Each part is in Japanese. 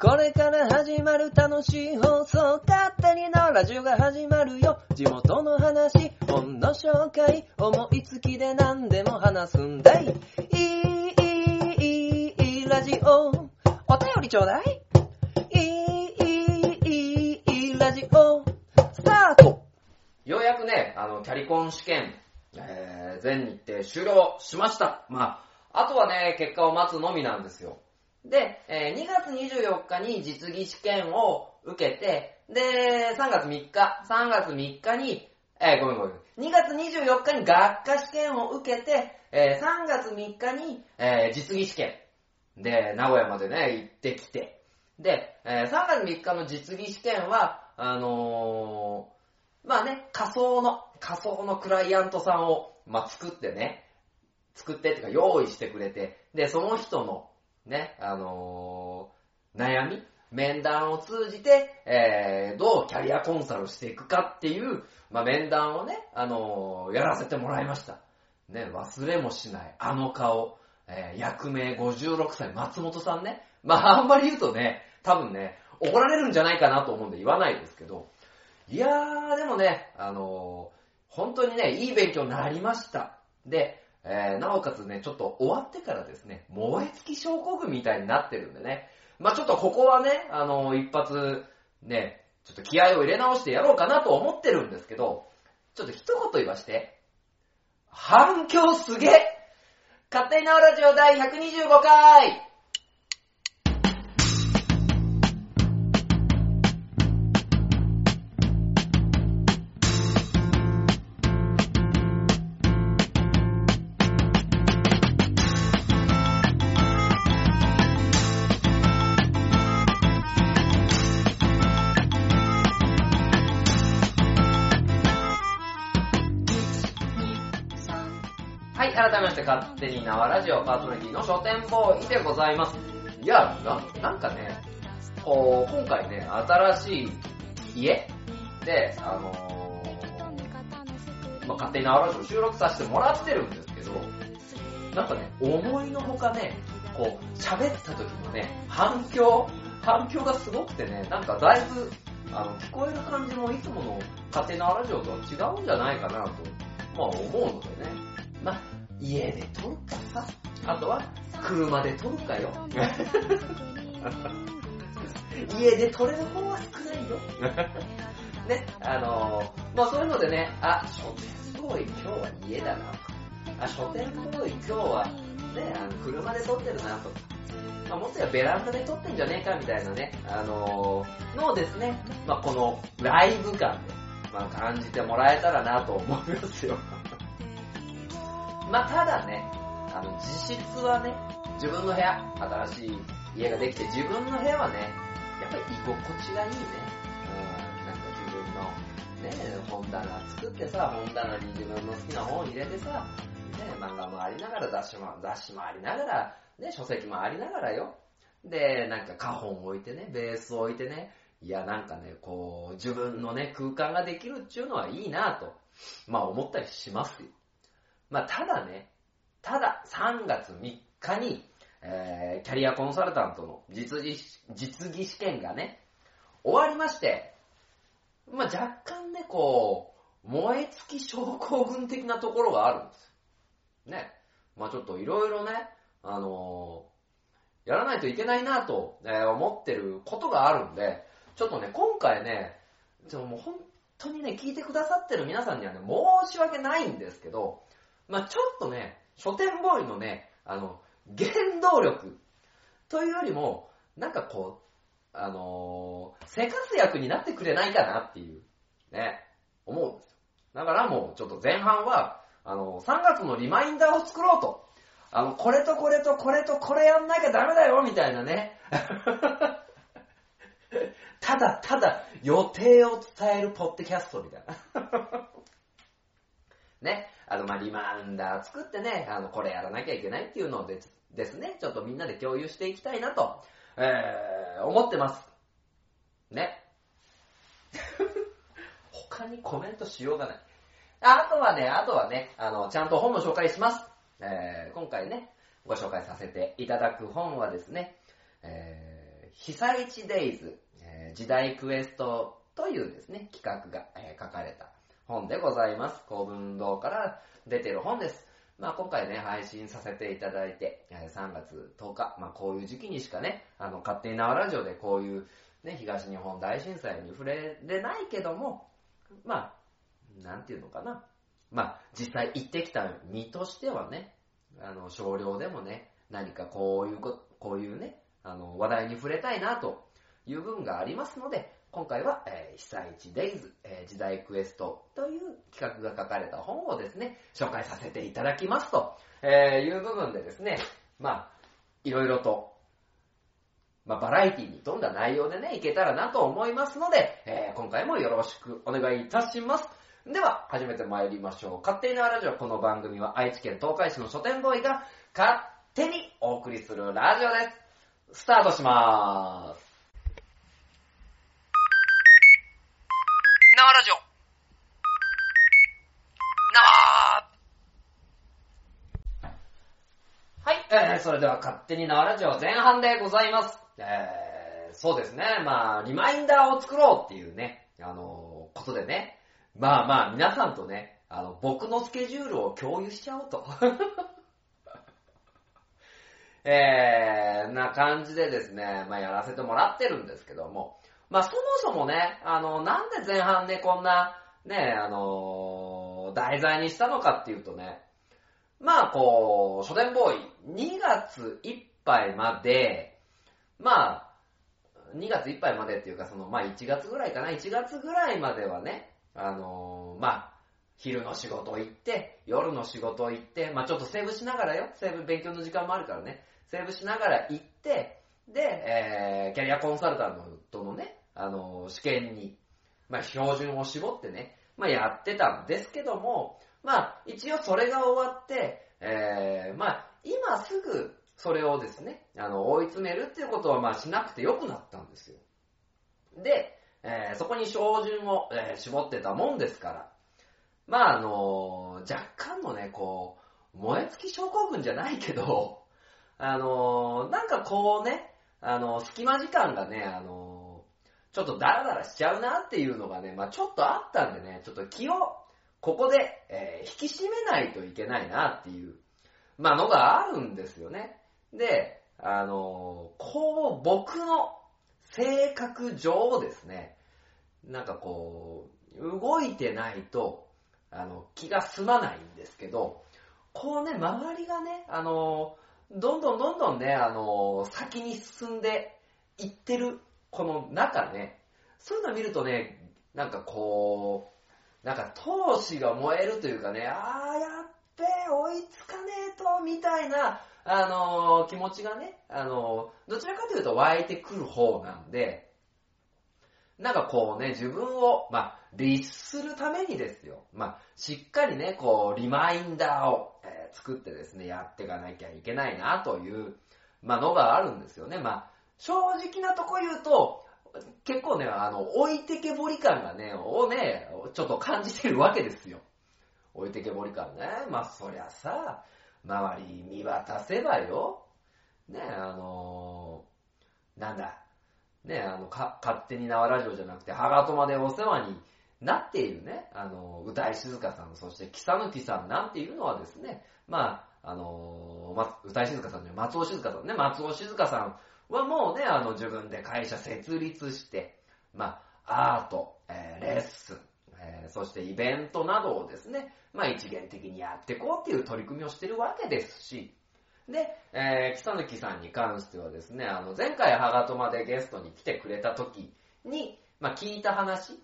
これから始まる楽しい放送、勝手にのラジオが始まるよ。地元の話、本の紹介、思いつきで何でも話すんだい。いい、いい、いい、ラジオ。お便りちょうだい。いい、いい、いい、ラジオ。スタートようやくね、あの、キャリコン試験、えー、全日程終了しました。まあ、あとはね、結果を待つのみなんですよ。で、え2月24日に実技試験を受けて、で、3月3日、3月3日に、えーごめんごめん。2月24日に学科試験を受けて、えー3月3日に、えー実技試験。で、名古屋までね、行ってきて。で、えー3月3日の実技試験は、あのーまあね、仮想の、仮想のクライアントさんを、まあ、作ってね、作ってっていうか用意してくれて、で、その人の、ね、あのー悩み面談を通じて、えー、どうキャリアコンサルしていくかっていう、まあ、面談をね、あのーやらせてもらいました。ね、忘れもしない、あの顔、えー、役名56歳、松本さんね。まあ、あんまり言うとね、多分ね、怒られるんじゃないかなと思うんで言わないですけど、いやー、でもね、あのー本当にね、いい勉強になりました。で、えーなおかつね、ちょっと終わってからですね、燃え尽き症候群みたいになってるんでね、まあちょっとここはね、あのー一発、ね、ちょっと気合を入れ直してやろうかなと思ってるんですけど、ちょっと一言言わして、反響すげえ！勝手に縄ラジオ第125回勝手に縄ラジオパーソナリティの書店ボーイでございます。いや、ななんかね、こう、今回ね、新しい家で、あのーまあ、勝手に縄ラジオ収録させてもらってるんですけど、なんかね、思いのほかね、こう、喋った時のね、反響、反響がすごくてね、なんかだいぶ、あの、聞こえる感じもいつもの勝手に縄ラジオとは違うんじゃないかなと、まあ思うのでね、まあ、家で撮るかさ、あとは車で撮るかよ。家で撮れる方は少ないよ。ね、あのーまあそういうのでね、あ、書店ボーイ今日は家だなと。あ、書店ボーイ今日はね、あの車で撮ってるなとか。まあもっと言えばベランダで撮ってんじゃねえかみたいなね、あのーのをですね、まあこのライブ感で、まあ感じてもらえたらなと思いますよ。まあただね、あの、実質はね、自分の部屋、新しい家ができて、自分の部屋はね、やっぱり居心地がいいね。うん、なんか自分の、ね、本棚作ってさ、本棚に自分の好きな本入れてさ、ね、漫画もありながら雑誌も、雑誌もありながら、ね、書籍もありながらよ。で、なんか花本置いてね、ベース置いてね、いや、なんかね、こう、自分のね、空間ができるっていうのはいいなと、まあ思ったりしますよ。まあ、ただね、ただ3月3日に、えー、キャリアコンサルタントの実技実技試験がね、終わりまして、まあ、若干ね、こう、燃え尽き症候群的なところがあるんです。ね。まあ、ちょっといろいろね、あのーやらないといけないなと、えー思ってることがあるんで、ちょっとね、今回ね、ちょもう本当にね、聞いてくださってる皆さんにはね、申し訳ないんですけど、まあちょっとね、書店ボーイのね、あの、原動力というよりも、なんかこう、あのー、生活役になってくれないかなっていう、ね、思うんですよ。だからもうちょっと前半は、あの、3月のリマインダーを作ろうと。あの、これとこれとこれとこれやんなきゃダメだよ、みたいなね。ただただ予定を伝えるポッドキャストみたいな。ね。あの、まあ、リマインダー作ってね、あの、これやらなきゃいけないっていうのをですですね、ちょっとみんなで共有していきたいなと、えー、思ってます。ね。他にコメントしようがない。あとはね、あとはね、あの、ちゃんと本の紹介します。えー、今回ね、ご紹介させていただく本はですね、えー、被災地デイズ、えー時代クエストというですね、企画が、えー書かれた本でございます。公文堂から出てる本です。まあ今回ね、配信させていただいて、3月10日、まあこういう時期にしかね、あの、勝手に縄ラジオでこういうね、東日本大震災に触れれないけども、まあ、なんていうのかな。まあ、実際行ってきた身としてはね、あの、少量でもね、何かこういうこ、こういうね、あの、話題に触れたいなという部分がありますので、今回は、えー被災地デイズ、えー時代クエストという企画が書かれた本をですね、紹介させていただきますと、えーいう部分でですね、まあ、いろいろと、まあ、バラエティに富んだ内容でね、いけたらなと思いますので、えー今回もよろしくお願いいたします。では、始めて参りましょう。勝手に縄ラジオ。この番組は愛知県東海市の書店ボーイが勝手にお送りするラジオです。スタートしまーす。縄ラジオ縄はそれでは勝手に縄ラジオ前半でございます。えー、そうですね、まあ、リマインダーを作ろうっていうね、あのーことでね、まあまあ、皆さんとね、あの、僕のスケジュールを共有しちゃおうと。えー、な感じでですね、まあやらせてもらってるんですけども、まあそもそもね、あの、なんで前半でこんな、ね、あのー題材にしたのかっていうとね、まあこう、書店ボーイ、2月いっぱいまで、まあ、2月いっぱいまでっていうか、その、まあ1月ぐらいかな、1月ぐらいまではね、あのーまあ、昼の仕事行って、夜の仕事行って、まあちょっとセーブしながらよ、セーブ勉強の時間もあるからね、セーブしながら行って、で、えー、キャリアコンサルタントのね、あのー試験に、まあ標準を絞ってね、まあやってたんですけども、まあ一応それが終わって、えー、まあ今すぐそれをですね、あの、追い詰めるっていうことはまあしなくてよくなったんですよ。で、えーそこに照準を、えー絞ってたもんですから、まああの若干のね、こう、燃え尽き症候群じゃないけど、あのなんかこうね、あの、隙間時間がね、あのちょっとダラダラしちゃうなっていうのがね、まあちょっとあったんでね、ちょっと気を、ここで、えー引き締めないといけないなっていう、まあのがあるんですよね。で、あのこう、僕の性格上ですね、なんかこう、動いてないと、あの、気が済まないんですけど、こうね、周りがね、あの、どんどんどんどんね、あの、先に進んでいってる、この中ね、そういうの見るとね、なんかこう、なんか闘志が燃えるというかね、あー、やっべえ、追いつかねえと、みたいな、あの気持ちがね、あのどちらかというと湧いてくる方なんで、なんかこうね、自分を、まあ、律するためにですよ。まあ、しっかりね、こう、リマインダーを、えー作ってですね、やっていかなきゃいけないな、という、まあ、のがあるんですよね。まあ、正直なとこ言うと、結構ね、あの、置いてけぼり感がね、をね、ちょっと感じてるわけですよ。置いてけぼり感ね。まあ、そりゃさ、周り見渡せばよ、ね、あのなんだ、ね、あの、か、勝手に縄ラジオじゃなくて、ハガトマでお世話になっているね、あの、歌い静香さん、そして、木さぬきさんなんていうのはですね、まあ、あの、ま、歌い静香さんね、松尾静香さんね、松尾静香さんはもうね、あの、自分で会社設立して、まあ、アート、えーレッスン、えーそしてイベントなどをですね、まあ一元的にやっていこうっていう取り組みをしてるわけですし、で、えー、木さぬきさんに関してはですね、あの、前回ハガトマでゲストに来てくれた時に、まあ聞いた話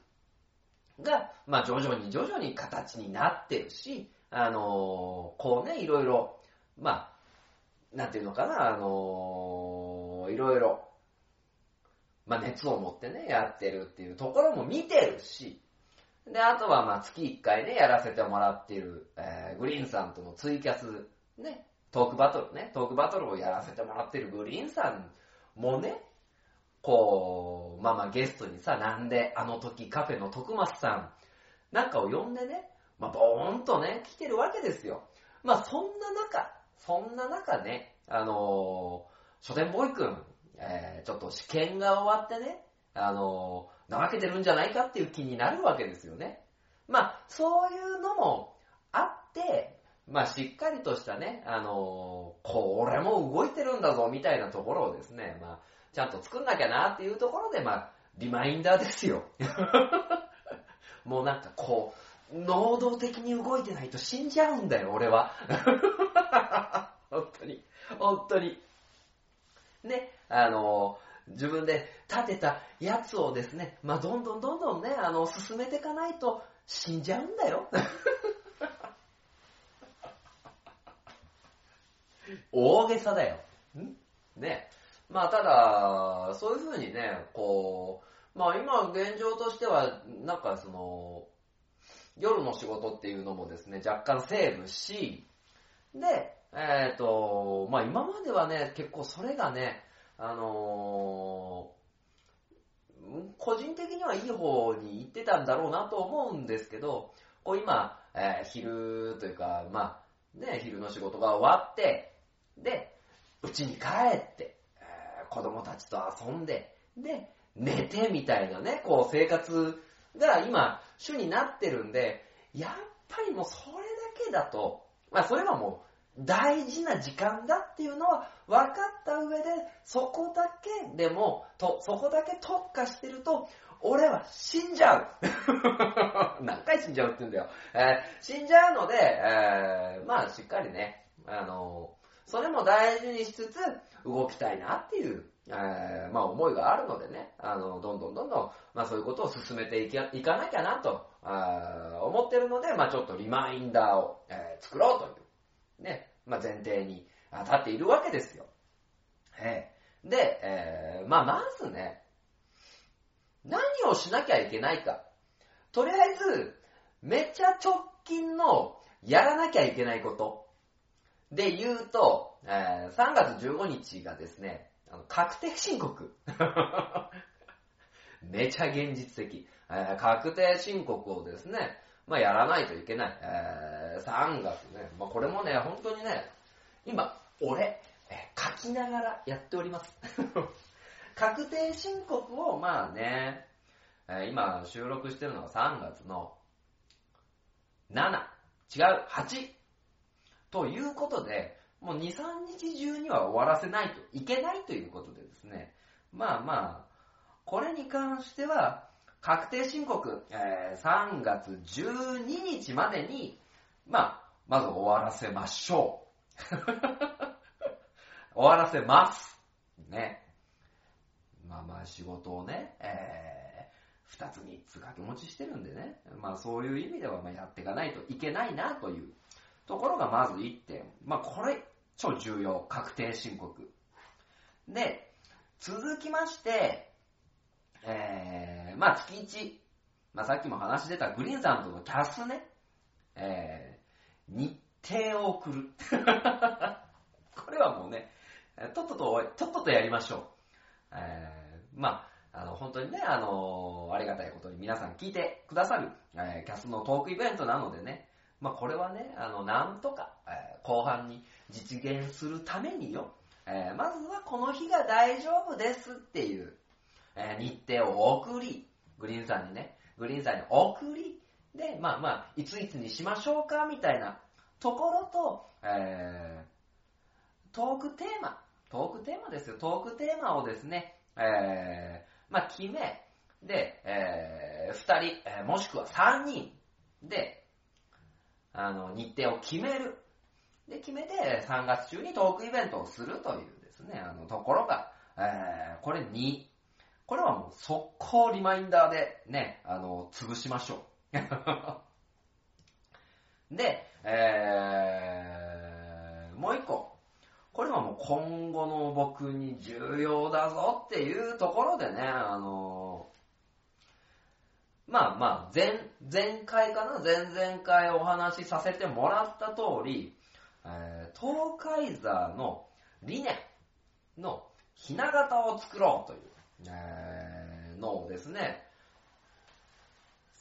が、まあ徐々に徐々に形になってるし、あのーこうね、いろいろ、まあ、なんていうのかな、あのーいろいろ、まあ熱を持ってね、やってるっていうところも見てるし、で、あとはまあ月1回ね、やらせてもらっている、えーグリーンさんとのツイキャス、ね、トークバトルね、トークバトルをやらせてもらっているグリーンさんもね、こう、まあまあゲストにさ、なんであの時カフェの徳松さんなんかを呼んでね、まあボーンとね、来てるわけですよ。まあそんな中、そんな中ね、あのー書店ボーイくん、えー、ちょっと試験が終わってね、あのー、怠けてるんじゃないかっていう気になるわけですよね。まあ、そういうのもあって、まあ、しっかりとしたね、あのー、これも動いてるんだぞ、みたいなところをですね、まあ、ちゃんと作んなきゃなっていうところで、まあ、リマインダーですよ。もうなんかこう、能動的に動いてないと死んじゃうんだよ、俺は。本当に。本当に。ね、あのー、自分で立てたやつをですね、まあ、どんどんどんどんね、あの、進めていかないと死んじゃうんだよ。大げさだよ。ん？ね。まあ、ただ、そういうふうにね、こう、まあ今現状としては、なんかその、夜の仕事っていうのもですね、若干セーブし、で、えっ、ー、と、まあ今まではね、結構それがね、あのー、個人的にはいい方に行ってたんだろうなと思うんですけど、こう今、えー、昼というか、まあ、ね、昼の仕事が終わって、で、家に帰って、えー、子供たちと遊んで、で、寝てみたいなね、こう生活が今、主になってるんで、やっぱりもうそれだけだと、まあそれはもう大事な時間だっていうのは分かった上で、そこだけでも、と、そこだけ特化してると、俺は死んじゃう 何回死んじゃうって言うんだよ。えー、死んじゃうので、えー、まあしっかりね、あのそれも大事にしつつ動きたいなっていう、えー、まあ思いがあるのでね、あの、どんどんどんどん、まあそういうことを進めていかなきゃなと、あ思ってるので、まあちょっとリマインダーを、えー、作ろうという、ね、まあ前提に立っているわけですよ。えー、で、えー、まあまずね、何をしなきゃいけないか。とりあえず、めっちゃ直近のやらなきゃいけないこと。で言うと、えー、3月15日がですね、あの確定申告。めちゃ現実的、えー、確定申告をですね、まあ、やらないといけない。えー、3月ね、まあ、これもね、本当にね、今、俺、え、書きながらやっております。確定申告を、まあね、えー、今収録してるのが3月の7、違う、8ということで、もう2、3日中には終わらせないといけないということでですね、まあまあ、これに関しては、確定申告、えー、3月12日までに、まあ、まず終わらせましょう。終わらせます。ね。まあまあ仕事をね、えー、2つ3つ掛け持ちしてるんでね、まあそういう意味ではまあやっていかないといけないなというところがまず1点。まあ、これ、超重要。確定申告。で、続きまして、えー、まあ、月1。まあ、さっきも話してたグリーンさんとのキャスね。えー、日程を送る。これはもうね、とっとと、とっととやりましょう。えー、まあ、あの、本当にね、あのー、ありがたいことに皆さん聞いてくださる、えー、キャスのトークイベントなのでね、まあ、これはね、あの、なんとか、えー、後半に実現するためによ、えー、まずはこの日が大丈夫ですっていう、え、日程を送り、グリーンさんにね、グリーンさんに送り、で、まあまあ、いついつにしましょうかみたいなところと、えー、トークテーマ、トークテーマですよ、トークテーマをですね、えー、まあ決め、で、えー、二人、えー、もしくは三人で、あの、日程を決める。で、決めて3月中にトークイベントをするというですね、あの、ところが、えー、これ2。これはもう速攻リマインダーでね、あの、潰しましょう。で、えー、もう一個。これはもう今後の僕に重要だぞっていうところでね、あのまあまあ、前、前回かな？前々回お話しさせてもらった通り、えー、東海座の理念のひな形を作ろうという、えー、のですね、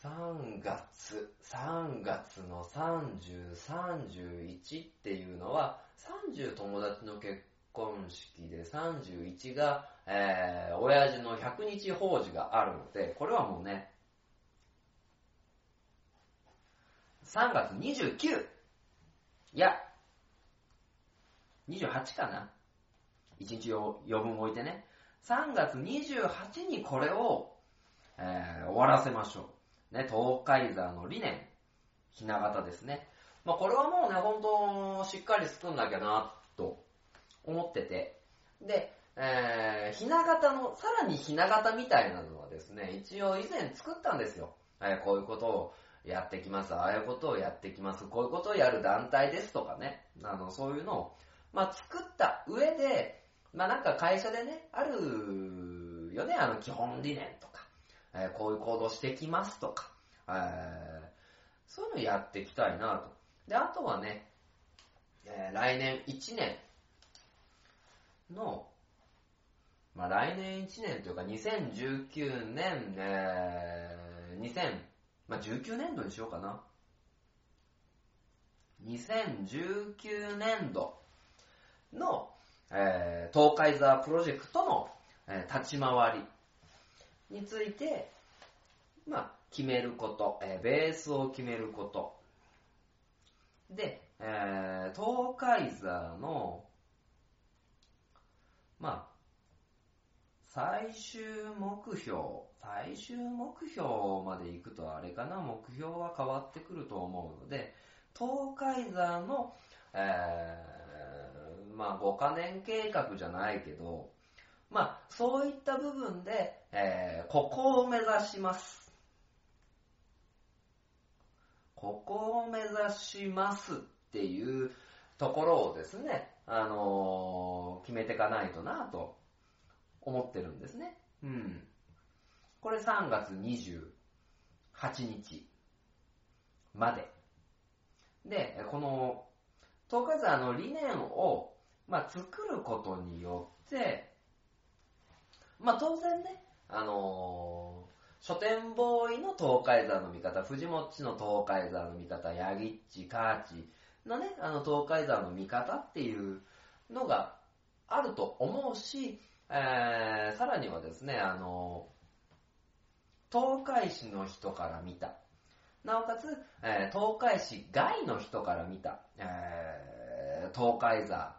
3月、3月の30、31っていうのは、30友達の結婚式で31が、えー、親父の100日法事があるので、これはもうね、3月 29! いや、28かな ?1 日を余分置いてね。3月28日にこれを、えー、終わらせましょう。ね、東海座の理念、ひな形ですね。まあ、これはもうね、本当しっかり作んなきゃな、と思ってて。で、えー、ひな形の、さらにひな形みたいなのはですね、一応以前作ったんですよ。えー、こういうことをやってきます、ああいうことをやってきます、こういうことをやる団体ですとかね、あの、そういうのを、まあ、作った上で、まあ、なんか会社でね、あるよね、あの、基本理念とか、えー、こういう行動してきますとか、えー、そういうのやっていきたいなと。で、あとはね、えー、来年1年の、まあ、来年1年というか2019年、えー、2000、まあ、19年度にしようかな。2019年度の、えー、東海ザプロジェクトの、えー、立ち回りについて、まあ、決めること、えー、ベースを決めること。で、えー、東海ザの、まあ、最終目標、最終目標まで行くとあれかな、目標は変わってくると思うので、東海座の、え、まあ5カ年計画じゃないけど、まあそういった部分で、えー、ここを目指します。ここを目指しますっていうところをですね、あのー、決めていかないとなと思ってるんですね。うん。これ3月28日まで。で、この、東海座の理念を、まあ、作ることによって、まあ、当然ね、あのー、書店ボーイの東海座の味方、藤もっちの東海座の味方、ヤギッチ、カーチのね、あの東海座の味方っていうのがあると思うし、えー、さらにはですね、あの、東海市の人から見た。なおかつ、えー、東海市外の人から見た、えー、東海座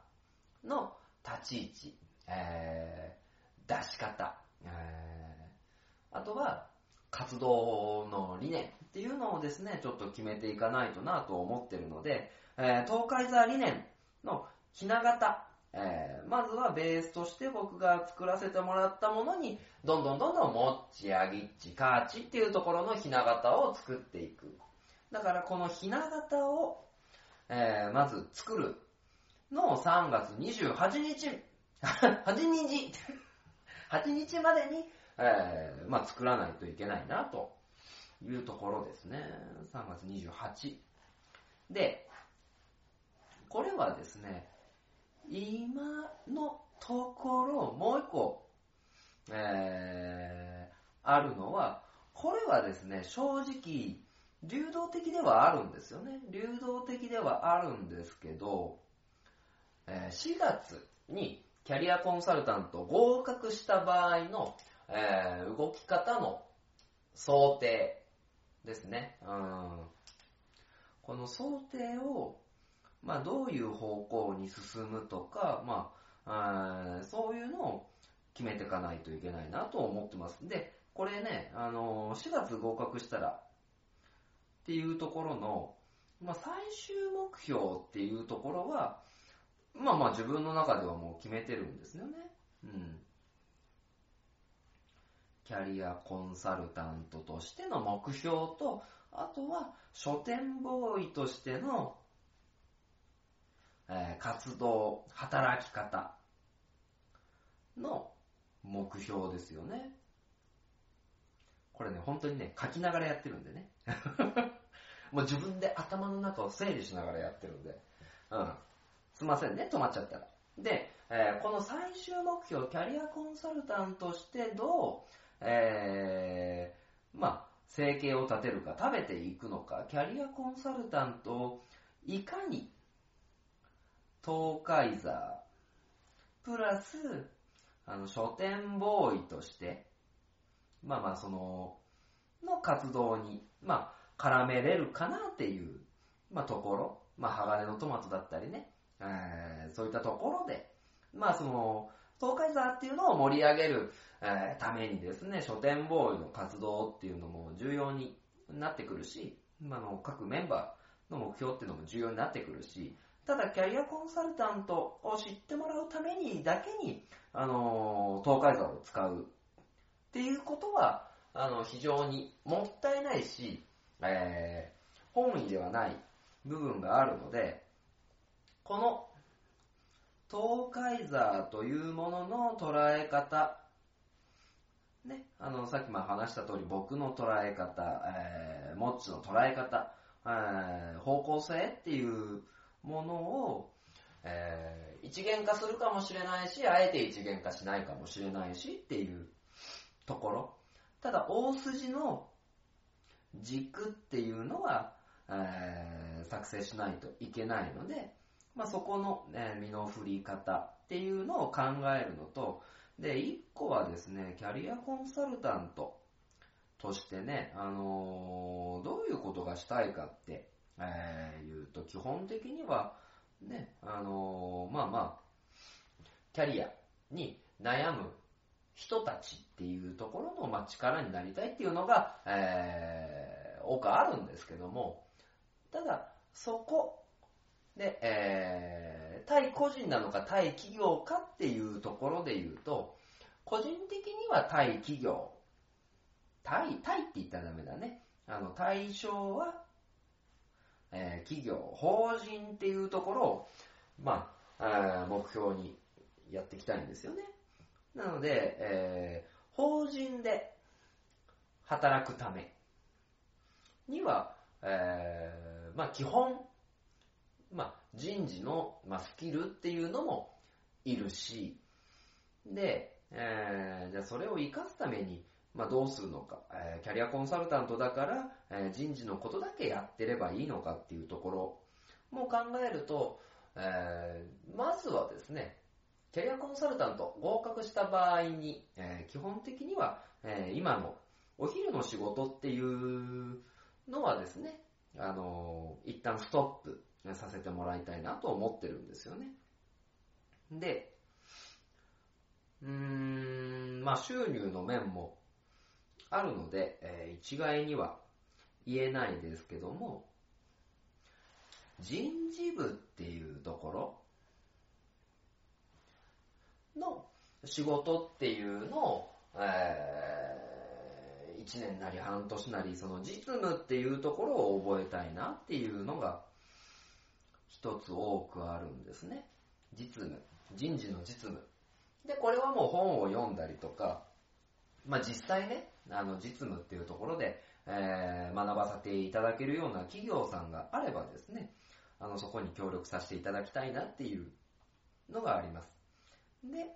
の立ち位置、えー、出し方、えー、あとは活動の理念っていうのをですね、ちょっと決めていかないとなと思ってるので、えー、東海座理念のひな形えー、まずはベースとして僕が作らせてもらったものに、どんどんどんどんもっち、あぎっち、かーちっていうところのひな形を作っていく。だからこのひな形を、えー、まず作るの3月28日、8日、8日までに、えー、まあ作らないといけないなというところですね。3月28。で、これはですね、今のところ、もう一個、えー、あるのは、これはですね、正直、流動的ではあるんですよね。流動的ではあるんですけど、え、4月にキャリアコンサルタント合格した場合の、え、動き方の想定ですね。うん、この想定をまあ、どういう方向に進むとか、まあ、あそういうのを決めていかないといけないなと思ってます。で、これね、あの4月合格したらっていうところの、まあ、最終目標っていうところは、まあまあ自分の中ではもう決めてるんですよね。うん。キャリアコンサルタントとしての目標と、あとは書店ボーイとしてのえー、活動、働き方の目標ですよね。これね、本当にね、書きながらやってるんでね。もう自分で頭の中を整理しながらやってるんで。うん。すいませんね、止まっちゃったら。で、えー、この最終目標、キャリアコンサルタントしてどう、えー、まあ、生計を立てるか、食べていくのか、キャリアコンサルタントをいかに東海座プラス、あの、書店ボーイとして、まあまあその、の活動に、まあ、絡めれるかなっていう、まあところ、まあ、鋼のトマトだったりね、えーそういったところで、まあその、東海座っていうのを盛り上げる、えーためにですね、書店ボーイの活動っていうのも重要になってくるし、まあ、あの各メンバーの目標っていうのも重要になってくるし、ただキャリアコンサルタントを知ってもらうためにだけに、あのー東海座を使うっていうことは、あの、非常にもったいないし、えー本意ではない部分があるので、この東海座というものの捉え方、ね、あの、さっきも話した通り、僕の捉え方、えー、モッチの捉え方、えー方向性っていうものを、えー一元化するかもしれないし、あえて一元化しないかもしれないしっていうところ。ただ、大筋の軸っていうのは、えー作成しないといけないので、まあ、そこの、ね、身の振り方っていうのを考えるのと、で、一個はですね、キャリアコンサルタントとしてね、あのーどういうことがしたいかって、えー言うと、基本的には、ね、あのーまあまあ、キャリアに悩む人たちっていうところの、まあ、力になりたいっていうのが、えー多くあるんですけども、ただ、そこで、えー対個人なのか対企業かっていうところで言うと、個人的には対企業、対、対って言ったらダメだね。あの、対象は、えー企業、法人っていうところを、まあ、えー目標にやっていきたいんですよね。なので、えー法人で働くためには、えーまあ基本、まあ人事の、まあ、スキルっていうのもいるし、で、えーじゃあそれを活かすために、まあどうするのか、えーキャリアコンサルタントだから、えー人事のことだけやってればいいのかっていうところ。も考えると、えーまずはですね、キャリアコンサルタント合格した場合に、えー基本的には、えー今のお昼の仕事っていうのはですね、あのー一旦ストップ。させてもらいたいなと思ってるんですよね。で、うーん、まあ収入の面もあるので、えー一概には言えないですけども、人事部っていうところの仕事っていうのを、え1年なり半年なり、その実務っていうところを覚えたいなっていうのが一つ多くあるんですね。実務。人事の実務。で、これはもう本を読んだりとか、まあ実際ね、あの実務っていうところで、えー学ばせていただけるような企業さんがあればですね、あのそこに協力させていただきたいなっていうのがあります。で、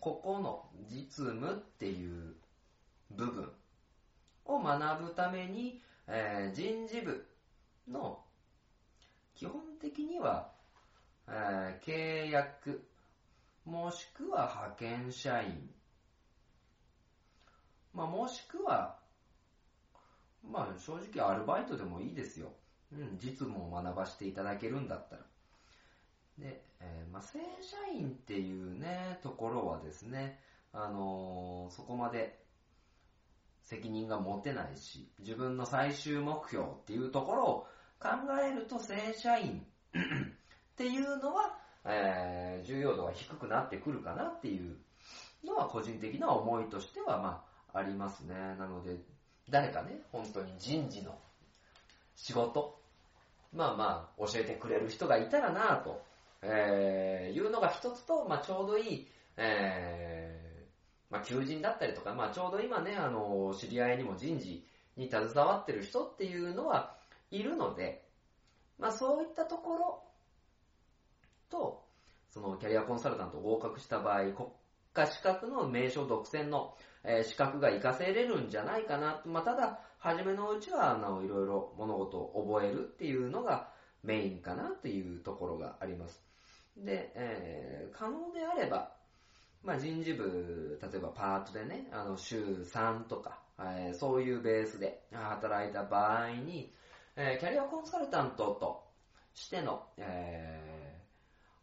ここの実務っていう部分を学ぶために、えー人事部の基本的には、えー契約、もしくは派遣社員、まあ、もしくは、まあ、正直アルバイトでもいいですよ。うん、実務を学ばせていただけるんだったら。で、えーまあ、正社員っていうね、ところはですね、あのーそこまで責任が持てないし、自分の最終目標っていうところを考えると正社員 っていうのは、えー重要度が低くなってくるかなっていうのは個人的な思いとしては、まあ、ありますね。なので、誰かね、本当に人事の仕事、まあまあ、教えてくれる人がいたらなと、えーいうのが一つと、まあちょうどいい、えーまあ求人だったりとか、まあちょうど今ね、あの、知り合いにも人事に携わってる人っていうのはいるので、まあそういったところと、そのキャリアコンサルタント合格した場合、国家資格の名称独占の、え資格が活かせれるんじゃないかな。まあ、ただ、初めのうちは、あの、いろいろ物事を覚えるっていうのがメインかなっていうところがあります。で、えー可能であれば、まあ人事部、例えばパートでね、あの週3とか、えーそういうベースで働いた場合に、えーキャリアコンサルタントとしての、えー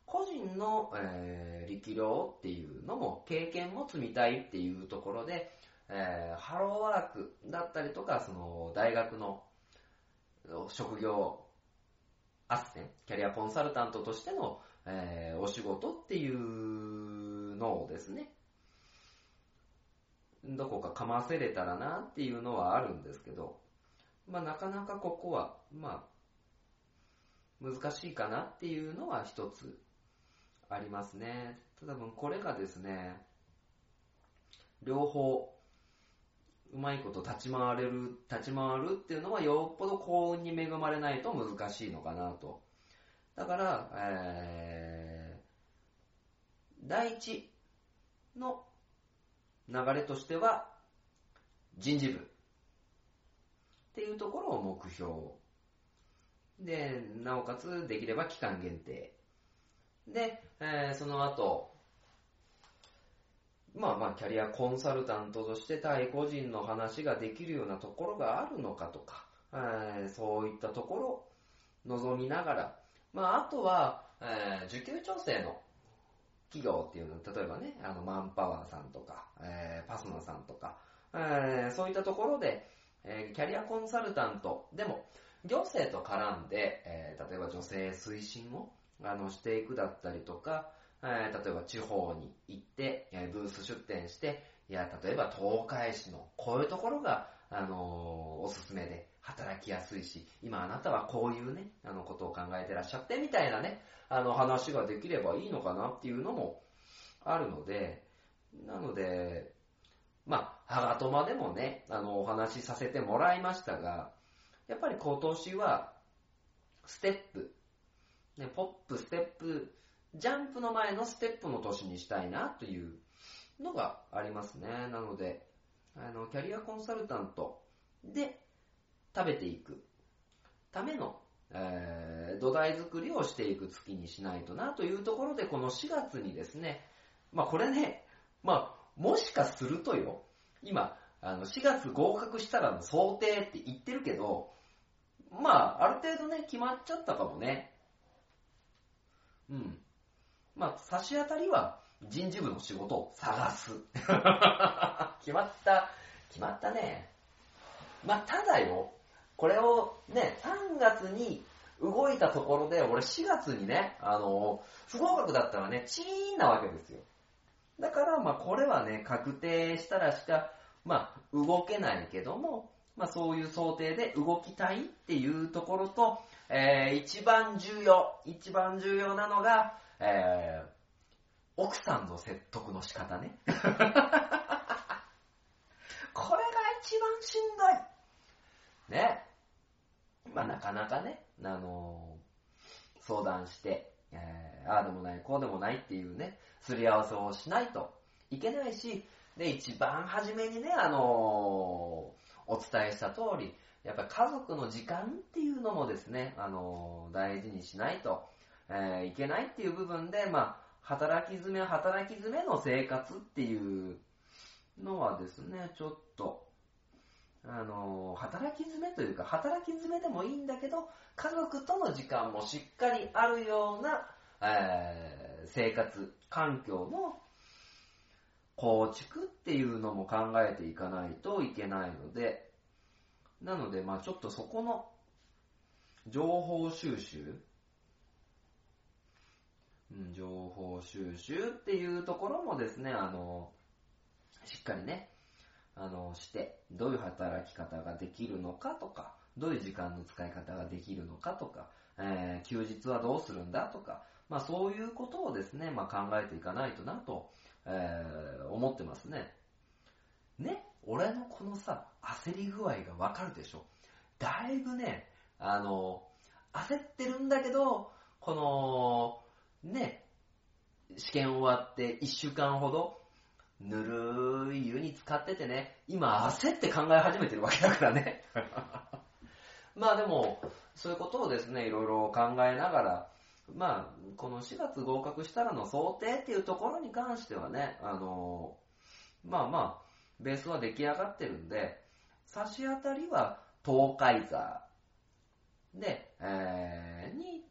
個人の、えー力量っていうのも経験も積みたいっていうところで、えーハローワークだったりとか、その大学の職業アッセン、キャリアコンサルタントとしての、えーお仕事っていうのをですね、どこかかませれたらなっていうのはあるんですけど、まあなかなかここは、まあ、難しいかなっていうのは一つありますね。ただ分これがですね、両方、うまいこと立ち回れる、立ち回るっていうのはよっぽど幸運に恵まれないと難しいのかなと。だから、えー、第一の流れとしては、人事部っていうところを目標。で、なおかつできれば期間限定。で、えーその後、まあまあ、キャリアコンサルタントとして対個人の話ができるようなところがあるのかとか、えーそういったところ、望みながら、まあ、あとは、えー受給調整の企業っていうの、例えばね、あの、マンパワーさんとか、えーパスナさんとか、えーそういったところで、えーキャリアコンサルタント。でも、行政と絡んで、えー例えば女性推進をあのしていくだったりとか、えー例えば地方に行って、えブース出店して、いや、例えば東海市のこういうところが、あのおすすめで働きやすいし、今あなたはこういうね、あのことを考えてらっしゃってみたいなね、あの話ができればいいのかなっていうのもあるので、なので、まあ、ハガトマでもね、あの、お話しさせてもらいましたが、やっぱり今年は、ステップ、ね、ポップ、ステップ、ジャンプの前のステップの年にしたいなというのがありますね。なので、あの、キャリアコンサルタントで食べていくための、えー土台作りをしていく月にしないとなというところで、この4月にですね、まあこれね、まあ、もしかするとよ、今、あの、4月合格したらの想定って言ってるけど、まあ、ある程度ね、決まっちゃったかもね。うん。まあ、差し当たりは人事部の仕事を探す。決まった、決まったね。まあ、ただよ、これをね、3月に動いたところで、俺4月にね、あの、不合格だったらね、チーンなわけですよ。だから、まあ、これはね、確定したらしか、まあ、動けないけども、まあ、そういう想定で動きたいっていうところと、えー、一番重要、一番重要なのが、えー、奥さんの説得の仕方ね。これが一番しんどい。ね。まあ、なかなかね、あのー相談して、えーああでもない、こうでもないっていうね、すり合わせをしないといけないし、で、一番初めにね、あのーお伝えした通り、やっぱ家族の時間っていうのもですね、あのー大事にしないと、えーいけないっていう部分で、まあ、働き詰め、働き詰めの生活っていうのはですね、ちょっと、あの働き詰めというか、働き詰めでもいいんだけど、家族との時間もしっかりあるような、えー生活環境の構築っていうのも考えていかないといけないので、なので、まあちょっとそこの情報収集、うん、情報収集っていうところもですね、あの、しっかりね、あの、して、どういう働き方ができるのかとか、どういう時間の使い方ができるのかとか、えー休日はどうするんだとか、まあそういうことをですね、まあ考えていかないとなと、えー思ってますね。ね、俺のこのさ、焦り具合がわかるでしょ。だいぶね、あの、焦ってるんだけど、この、ね、試験終わって1週間ほど、ぬるい湯に使っててね、今焦って考え始めてるわけだからね。まあでも、そういうことをですね、いろいろ考えながら、まあ、この4月合格したらの想定っていうところに関してはね、あの、まあまあ、ベースは出来上がってるんで、差し当たりは東海座で、えー、に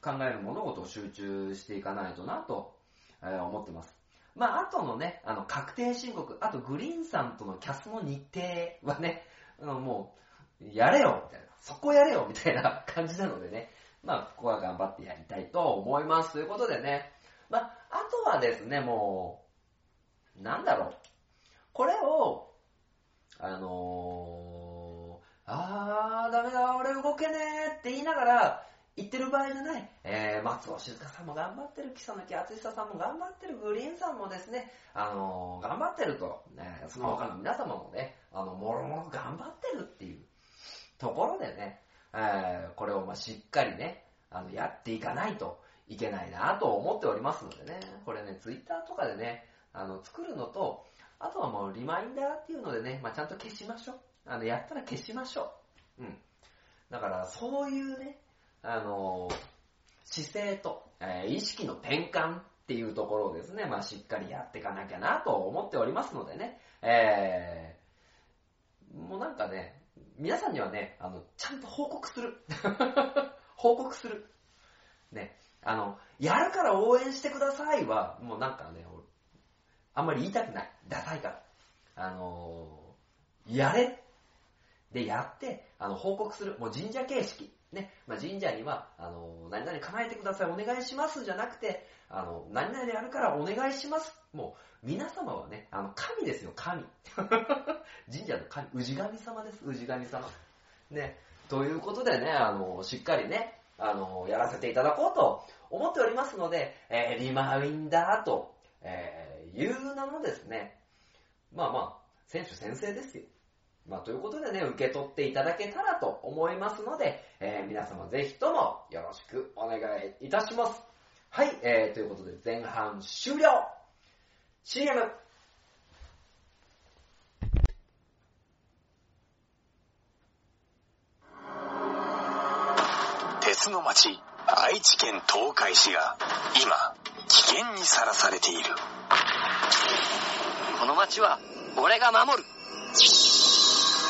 考える物事を集中していかないとなと、えー思ってます。まあ、あとのね、あの、確定申告、あとグリーンさんとのキャスの日程はね、あのもう、やれよみたいな、そこやれよみたいな感じなのでね、まあ、ここは頑張ってやりたいと思います。ということでね、まあ、あとはですね、もう、なんだろう。これを、あのー、あー、ダメだ、俺動けねーって言いながら、言ってる場合じゃない。えー、松尾静香さんも頑張ってる、木曽木厚久さんも頑張ってる、グリーンさんもですね、あのー頑張ってると、ね、その他の皆様もね、あの、もろもろ頑張ってるっていうところでね、えーこれをまあしっかりね、あの、やっていかないといけないなと思っておりますのでね、これね、ツイッターとかでね、あの、作るのと、あとはもうリマインダーっていうのでね、まあちゃんと消しましょう。あの、やったら消しましょう。うん。だから、そういうね、あの姿勢と、えー意識の転換っていうところをですね、まあしっかりやっていかなきゃなと思っておりますのでね、えー、もうなんかね、皆さんにはね、あの、ちゃんと報告する。報告する。ね、あの、やるから応援してくださいは、もうなんかね、あんまり言いたくない。ダサいから。あのーやれで、やって、あの、報告する。もう神社形式。ね。まあ、神社には、あの、何々叶えてください、お願いしますじゃなくて、あの、何々やるからお願いします。もう、皆様はね、あの、神ですよ、神。神社の神、氏神様です、氏神様。ね。ということでね、あの、しっかりね、あの、やらせていただこうと思っておりますので、えーリマインダーと、えーいう名のですね、まあまあ、選手先生ですよ。まあ、ということでね、受け取っていただけたらと思いますので、えー皆様ぜひともよろしくお願いいたします。はい、えー、ということで前半終了 !CM! 鉄の町愛知県東海市が今危険にさらされているこの町は俺が守る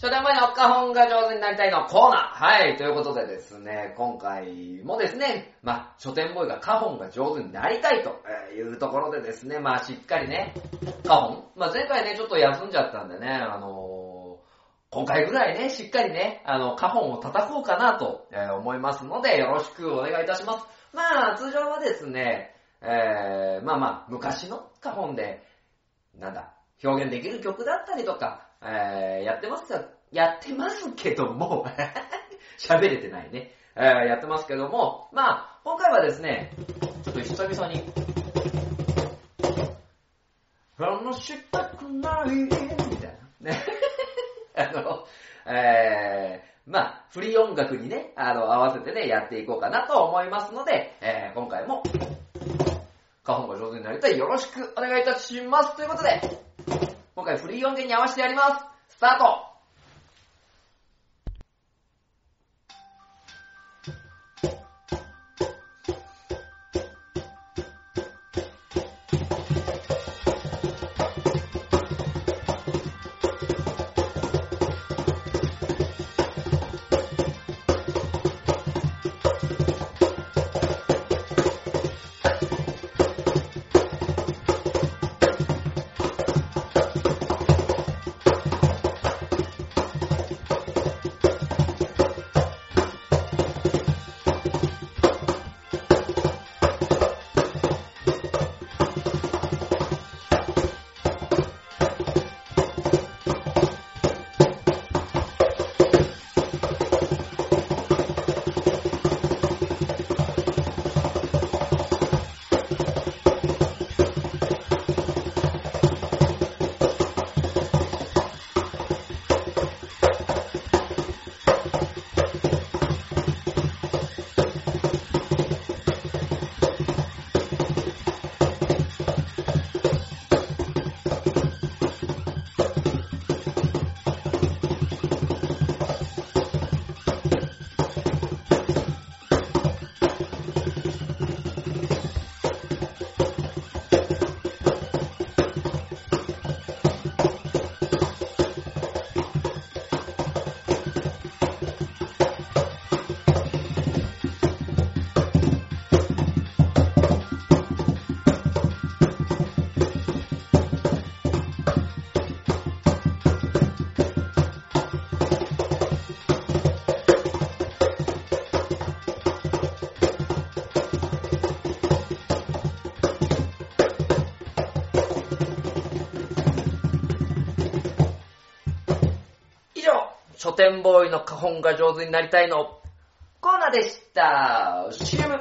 初代前のおっか本が上手になりたいのコーナー。はい、ということでですね、今回もですね、まあ、書店ボーイがカホンが上手になりたいというところでですね、まあ、しっかりね、カホンまあ、前回ね、ちょっと休んじゃったんでね、あのー今回ぐらいね、しっかりね、あの、カホンを叩こうかなと思いますので、よろしくお願いいたします。まあ、通常はですね、えー、まあまあ、昔のカホンで、なんだ、表現できる曲だったりとか、えー、やってます、やってますけども、喋れてないね。えー、やってますけども、まあ、今回はですね、ちょっと久々に、話したくない、みたいな。ね。あの、えー、まあ、フリー音楽にね、あの、合わせてね、やっていこうかなと思いますので、えー、今回も、花本が上手になりたい。よろしくお願いいたします。ということで、今回フリー音源に合わせてやります。スタート書店ボーイの花本が上手になりたいのコーナーでした。CM!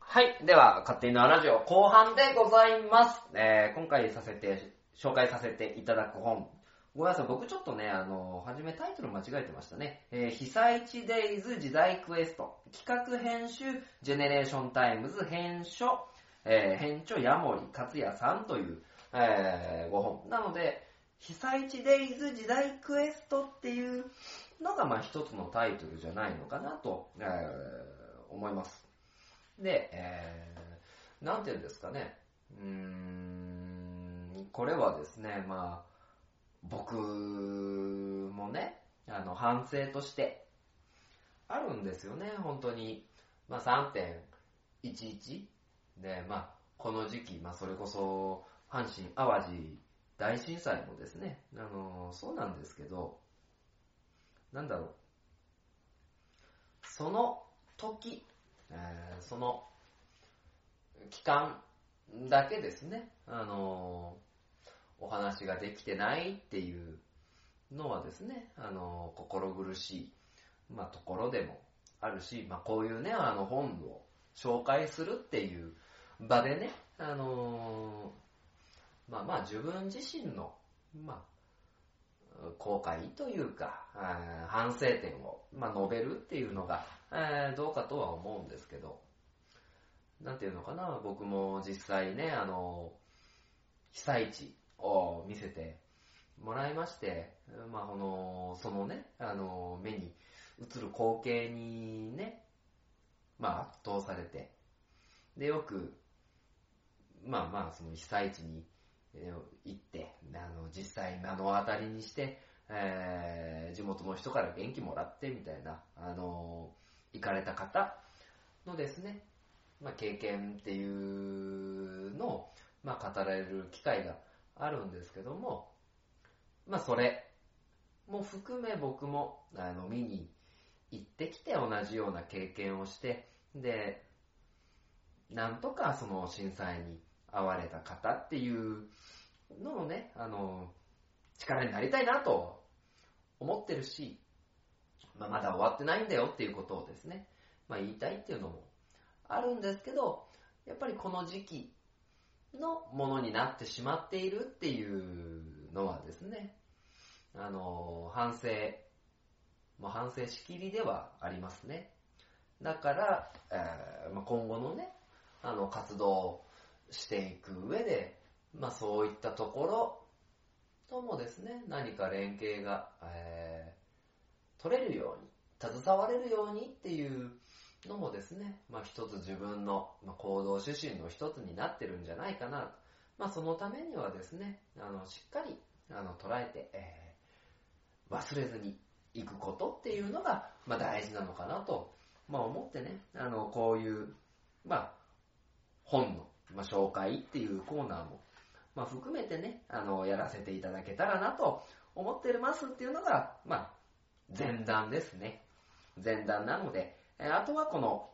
はい。では、勝手にのラジオ後半でございます。えー、今回させて、紹介させていただく本。ごめんなさい、僕ちょっとね、あの、はじめタイトル間違えてましたね。えー、被災地デイズ時代クエスト。企画編集、GENERATION TIMES 編書、えー、編著矢守克也さんという、えー、ご本。なので、被災地デイズ時代 QUEST っていうのが、まあ一つのタイトルじゃないのかなと、えー、思います。で、えー、なんていうんですかね。うーん、これはですね、まあ、僕もね、あの、反省として、あるんですよね、本当に。まあ、3.11で、まあ、この時期、まあ、それこそ、阪神・淡路大震災もですね、あの、そうなんですけど、なんだろう。その時、えーその期間だけですね、あのお話ができてないっていうのはですね、あの心苦しい、まあ、ところでもあるし、まあ、こういうね、あの本を紹介するっていう場でね、あのまあまあ自分自身の、まあ、後悔というか、反省点を、まあ、述べるっていうのが、どうかとは思うんですけど、なんていうのかな、僕も実際ね、あの、被災地を見せてもらいまして、まあ、この、そのね、あの、目に映る光景にね、まあ、圧倒されて、で、よく、まあまあ、その被災地に行って、あの、実際目の当たりにして、えー地元の人から元気もらってみたいな、あの行かれた方のですね、まあ、経験っていうのを、まあ、語られる機会があるんですけども、まあ、それも含め僕も、あの、見に行ってきて同じような経験をして、で、なんとかその震災に遭われた方っていうのをね、あの、力になりたいなと思ってるし、まあ、まだ終わってないんだよっていうことをですね、まあ、言いたいっていうのもあるんですけど、やっぱりこの時期のものになってしまっているっていうのはですね、あの、反省、もう反省しきりではありますね。だから、えーまあ、今後のね、あの、活動していく上で、まあ、そういったところともですね、何か連携が、えー取れるように、携われるようにっていうのもですね、まあ、一つ自分のま行動指針の一つになってるんじゃないかなと。まあ、そのためにはですね、あの、しっかり、あの、捉えて、えー忘れずに行くことっていうのが、まあ、大事なのかなと、まあ、思ってね、あの、こういう、まあ、本の、まあ、紹介っていうコーナーも、まあ、含めてね、あの、やらせていただけたらなと思ってますっていうのが、まあ、前段ですね。前段なので、あとはこの、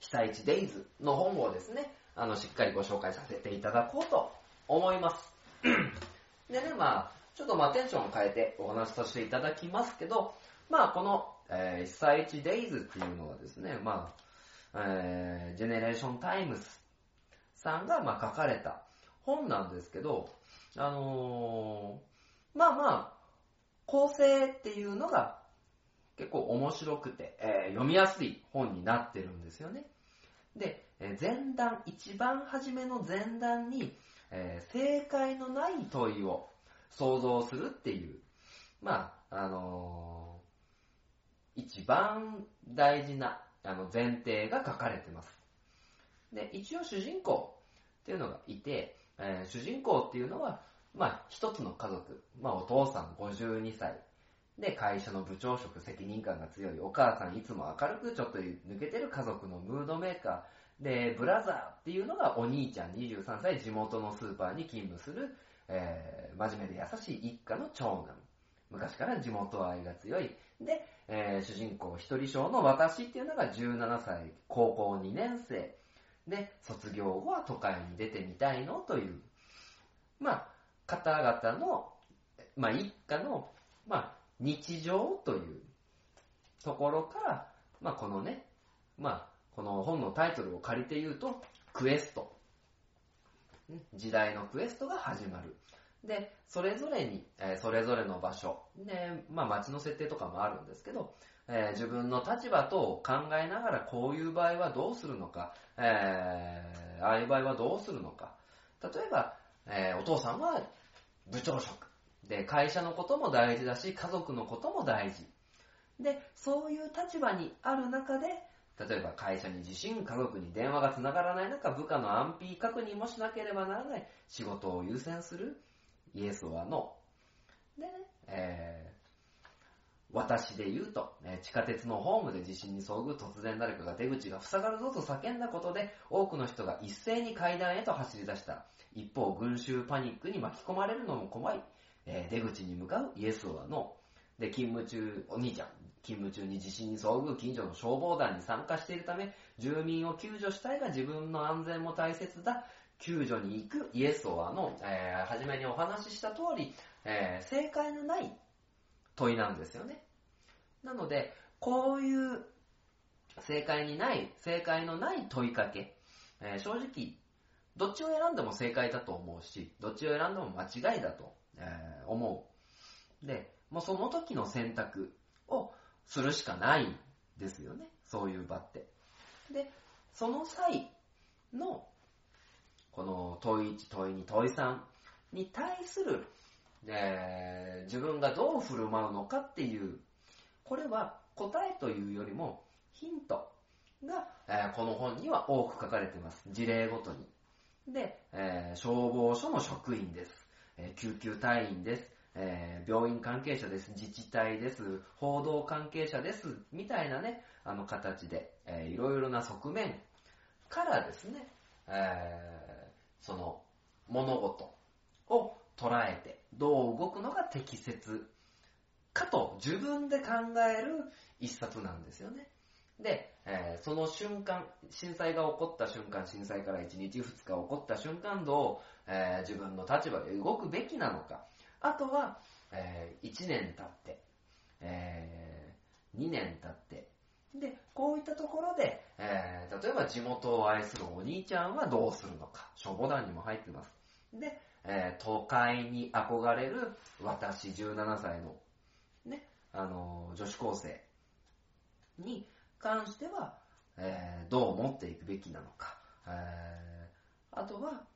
被災地デイズの本をですね、あの、しっかりご紹介させていただこうと思います。でね、まあ、ちょっとまあテンションを変えてお話しさせていただきますけど、まあこの、えー被災地デイズっていうのはですね、まあ、えー GENERATION TIMES さんがまあ書かれた本なんですけど、あのーまあまあ、構成っていうのが結構面白くて、えー読みやすい本になってるんですよね。で、えー前段、一番初めの前段に、えー正解のない問いを想像するっていう、まあ、あのー一番大事なあの前提が書かれてます。で、一応主人公っていうのがいて、えー主人公っていうのは、まあ、一つの家族、まあ、お父さん52歳、で、会社の部長職、責任感が強い、お母さんいつも明るくちょっと抜けてる家族のムードメーカー、で、ブラザーっていうのがお兄ちゃん23歳、地元のスーパーに勤務する、えー真面目で優しい一家の長男。昔から地元愛が強い。で、えー主人公一人称の私っていうのが17歳、高校2年生。で、卒業後は都会に出てみたいのという、まあ、方々の、まあ、一家の、まあ、日常というところから、まあ、このね、まあ、この本のタイトルを借りて言うと、クエスト。時代のクエストが始まる。で、それぞれに、えそれぞれの場所、で、まあ街の設定とかもあるんですけど、え自分の立場と考えながらこういう場合はどうするのか、えーああいう場合はどうするのか。例えば、えーお父さんは部長職。で、会社のことも大事だし、家族のことも大事。で、そういう立場にある中で、例えば会社に地震、家族に電話が繋がらない中、部下の安否確認もしなければならない、仕事を優先する、イエスはノー。でね、えー私で言うと、え地下鉄のホームで地震に遭遇、突然誰かが出口が塞がるぞと叫んだことで、多くの人が一斉に階段へと走り出した。一方、群衆パニックに巻き込まれるのも怖い。えー出口に向かうイエスはノー。で、勤務中、お兄ちゃん、勤務中に地震に遭遇、近所の消防団に参加しているため、住民を救助したいが自分の安全も大切だ。救助に行くイエスはの、えー初めにお話しした通り、えー正解のない問いなんですよね。なので、こういう正解にない、正解のない問いかけ、えー正直、どっちを選んでも正解だと思うし、どっちを選んでも間違いだと、えー思う。で、もうその時の選択をするしかないんですよね。そういう場って。で、その際の、この問い1、問い2、問い3に対する、えー自分がどう振る舞うのかっていう、これは答えというよりもヒントが、えーこの本には多く書かれています。事例ごとに。で、えー消防署の職員です。え救急隊員です。えー病院関係者です。自治体です。報道関係者です。みたいなね、あの形で、えーいろいろな側面からですね、えーその物事を捉えて、どう動くのが適切かと自分で考える一冊なんですよね。で、えーその瞬間、震災が起こった瞬間、震災から1日2日起こった瞬間、どう、えー自分の立場で動くべきなのか。あとは、え1年経って、え2年経って、で、こういったところで、えー例えば地元を愛するお兄ちゃんはどうするのか。消防団にも入ってます。で、えー都会に憧れる私17歳の、ね、あのー女子高生に関しては、えーどう思っていくべきなのか。えーあとは、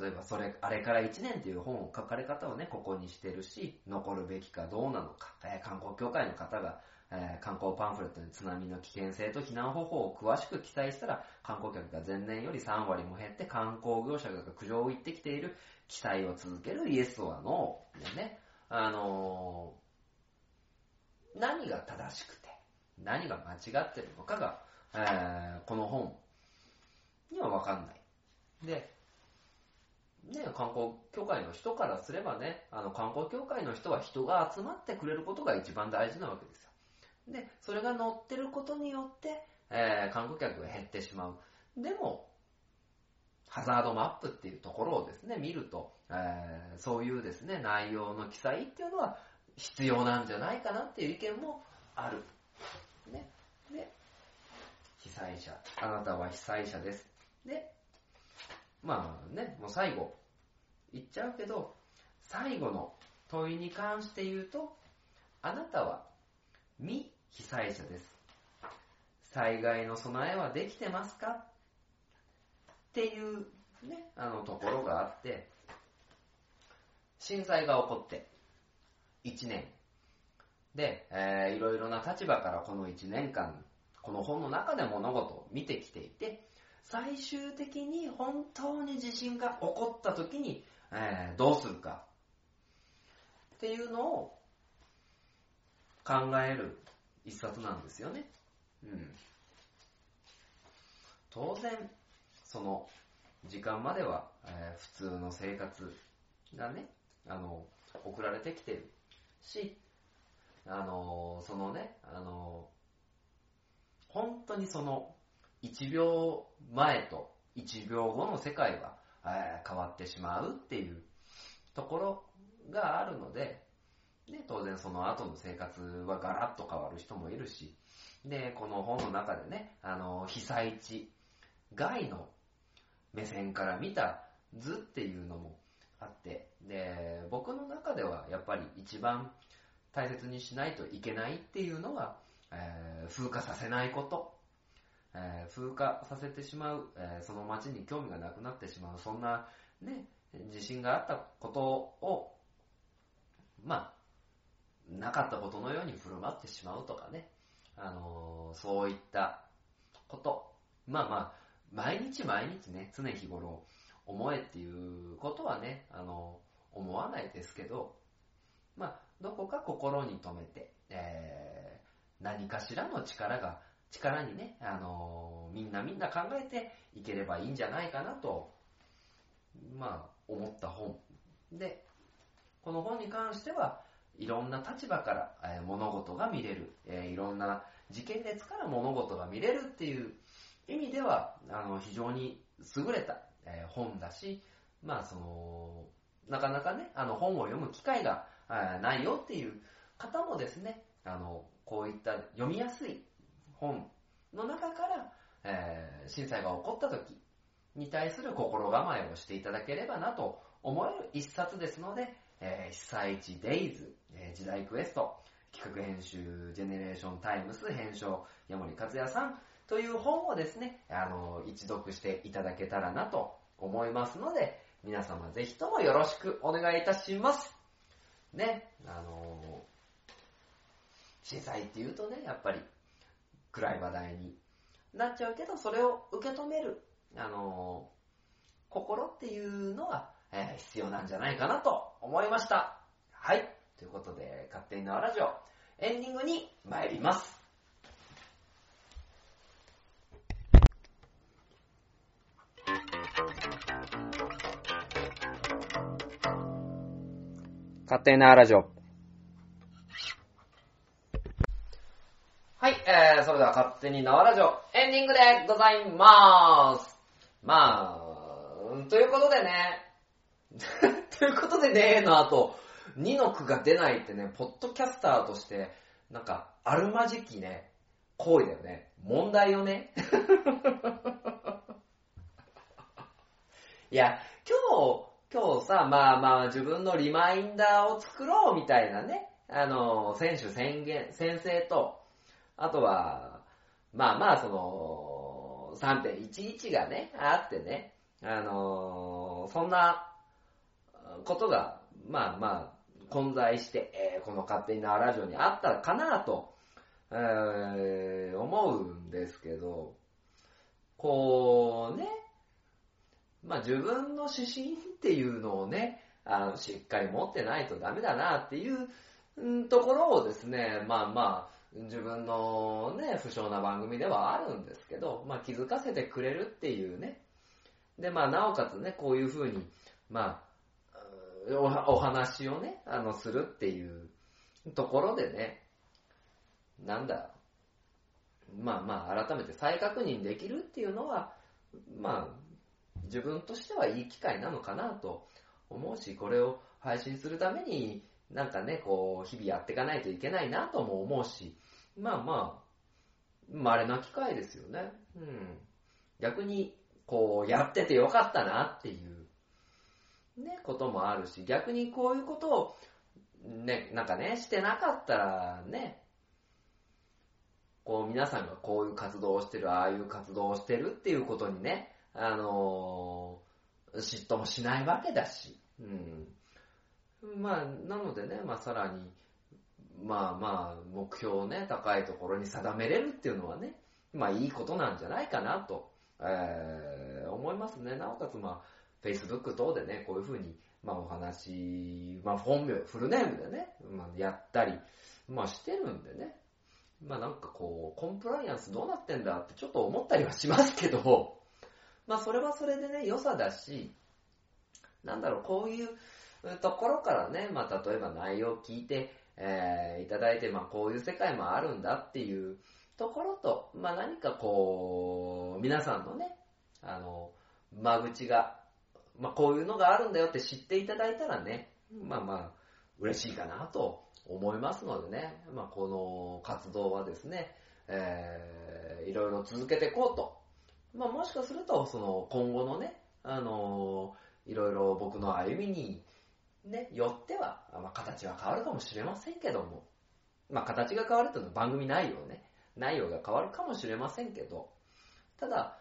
例えばそれ、あれから1年っていう本を書かれ方をね、ここにしてるし、残るべきかどうなのか、えー観光協会の方が、えー観光パンフレットに津波の危険性と避難方法を詳しく記載したら、観光客が前年より3割も減って観光業者が苦情を言ってきている記載を続けるイエスはノー。でね、あのー何が正しくて、何が間違ってるのかが、えーこの本にはわかんない。で、ね、観光協会の人からすればね、あの観光協会の人は人が集まってくれることが一番大事なわけですよ。で、それが乗ってることによって、えー観光客が減ってしまう。でも、ハザードマップっていうところをですね、見ると、えーそういうですね、内容の記載っていうのは必要なんじゃないかなっていう意見もある。被災者。あなたは被災者です。で、まあね、もう最後、言っちゃうけど、最後の問いに関して言うと、あなたは未被災者です。災害の備えはできてますか？っていうね、あのところがあって、震災が起こって1年で、えーいろいろな立場からこの1年間、この本の中で物事を見てきていて、最終的に本当に地震が起こった時に、えーどうするかっていうのを考える一冊なんですよね。うん。当然、その時間までは、えー普通の生活がね、あの、送られてきてる。し、あの、そのね、あの、本当にその、1秒前と1秒後の世界は、変わってしまうっていうところがあるので、ね、当然その後の生活はガラッと変わる人もいるし、で、この本の中でね、あの、被災地外の目線から見た図っていうのもあって、で、僕の中ではやっぱり一番大切にしないといけないっていうのは、えー風化させないこと、えー風化させてしまう、えーその街に興味がなくなってしまう、そんなね、自信があったことを、まあ、なかったことのように振る舞ってしまうとかね、あのーそういったこと、まあまあ、毎日毎日ね、常日頃思えっていうことはね、あの思わないですけど、まあ、どこか心に留めて、えー何かしらの力が、力にね、あのみんなみんな考えていければいいんじゃないかなと、まあ、思った本。で、この本に関しては、いろんな立場から、えー物事が見れる、えーいろんな時系列から物事が見れるっていう意味では、あの、非常に優れた、えー本だし、まあ、その、なかなかね、あの、本を読む機会がないよっていう方もですね、あの、こういった読みやすい本の中から、えー震災が起こった時に対する心構えをしていただければなと思える一冊ですので、えー被災地デイズ、えー時代クエスト、企画編集ジェネレーションタイムス編集山森克也さんという本をですね、あの、一読していただけたらなと思いますので、皆様ぜひともよろしくお願いいたします。ね、あの、震災っていうとね、やっぱり暗い話題になっちゃうけど、それを受け止める、あの、心っていうのは、えー必要なんじゃないかなと思いました。はい。ということで、勝手に縄ラジオ、エンディングに参ります。勝手に縄ラジオ。はい、えー、それでは勝手に縄ラジオ、エンディングでございまーす。まあ、ということでね、ということでね、の後、2の句が出ないってね、ポッドキャスターとして、なんか、あるまじきね、行為だよね。問題よね。いや、今日、今日さ、まあまあ自分のリマインダーを作ろうみたいなね、あの、選手宣言、先生と、あとは、まあまあその、3.11がね、あってね、あの、そんなことが、まあまあ、混在して、えーこの勝手になラジオにあったかなと、えー思うんですけど、こうね、まあ自分の指針っていうのをね、あのしっかり持ってないとダメだなっていううんところをですね、まあまあ、自分のね、不詳な番組ではあるんですけど、まあ気づかせてくれるっていうね。で、まあなおかつね、こういうふうに、まあ、お話をね、あの、するっていうところでね、なんだ、まあまあ、改めて再確認できるっていうのは、まあ、自分としてはいい機会なのかなと思うし、これを配信するために、なんかね、こう、日々やっていかないといけないなとも思うし、まあまあ、稀な機会ですよね。うん。逆に、こう、やっててよかったなっていう、ね、こともあるし、逆にこういうことを、ね、なんかね、してなかったら、ね、こう皆さんがこういう活動をしてる、ああいう活動をしてるっていうことにね、あのー嫉妬もしないわけだし、うん。まあ、なのでね、まあさらに、まあまあ、目標をね、高いところに定めれるっていうのはね、まあいいことなんじゃないかなと、えー思いますね。なおかつまあ、Facebook 等でね、こういうふうに、まあお話、まあ本名、フルネームでね、まあやったり、まあしてるんでね、まあなんかこう、コンプライアンスどうなってんだってちょっと思ったりはしますけど、まあそれはそれでね、良さだし、なんだろう、こういう、ところからね、まあ、例えば内容を聞いて、えーいただいて、まあ、こういう世界もあるんだっていうところと、まあ、何かこう、皆さんのね、あの、間口が、まあ、こういうのがあるんだよって知っていただいたらね、まあまあ、嬉しいかなと思いますのでね、まあ、この活動はですね、えーいろいろ続けていこうと。まあ、もしかすると、その、今後のね、あのいろいろ僕の歩みに、ね、よっては、まあ、形は変わるかもしれませんけども、まあ、形が変わるというのは番組内容ね、内容が変わるかもしれませんけど、ただ、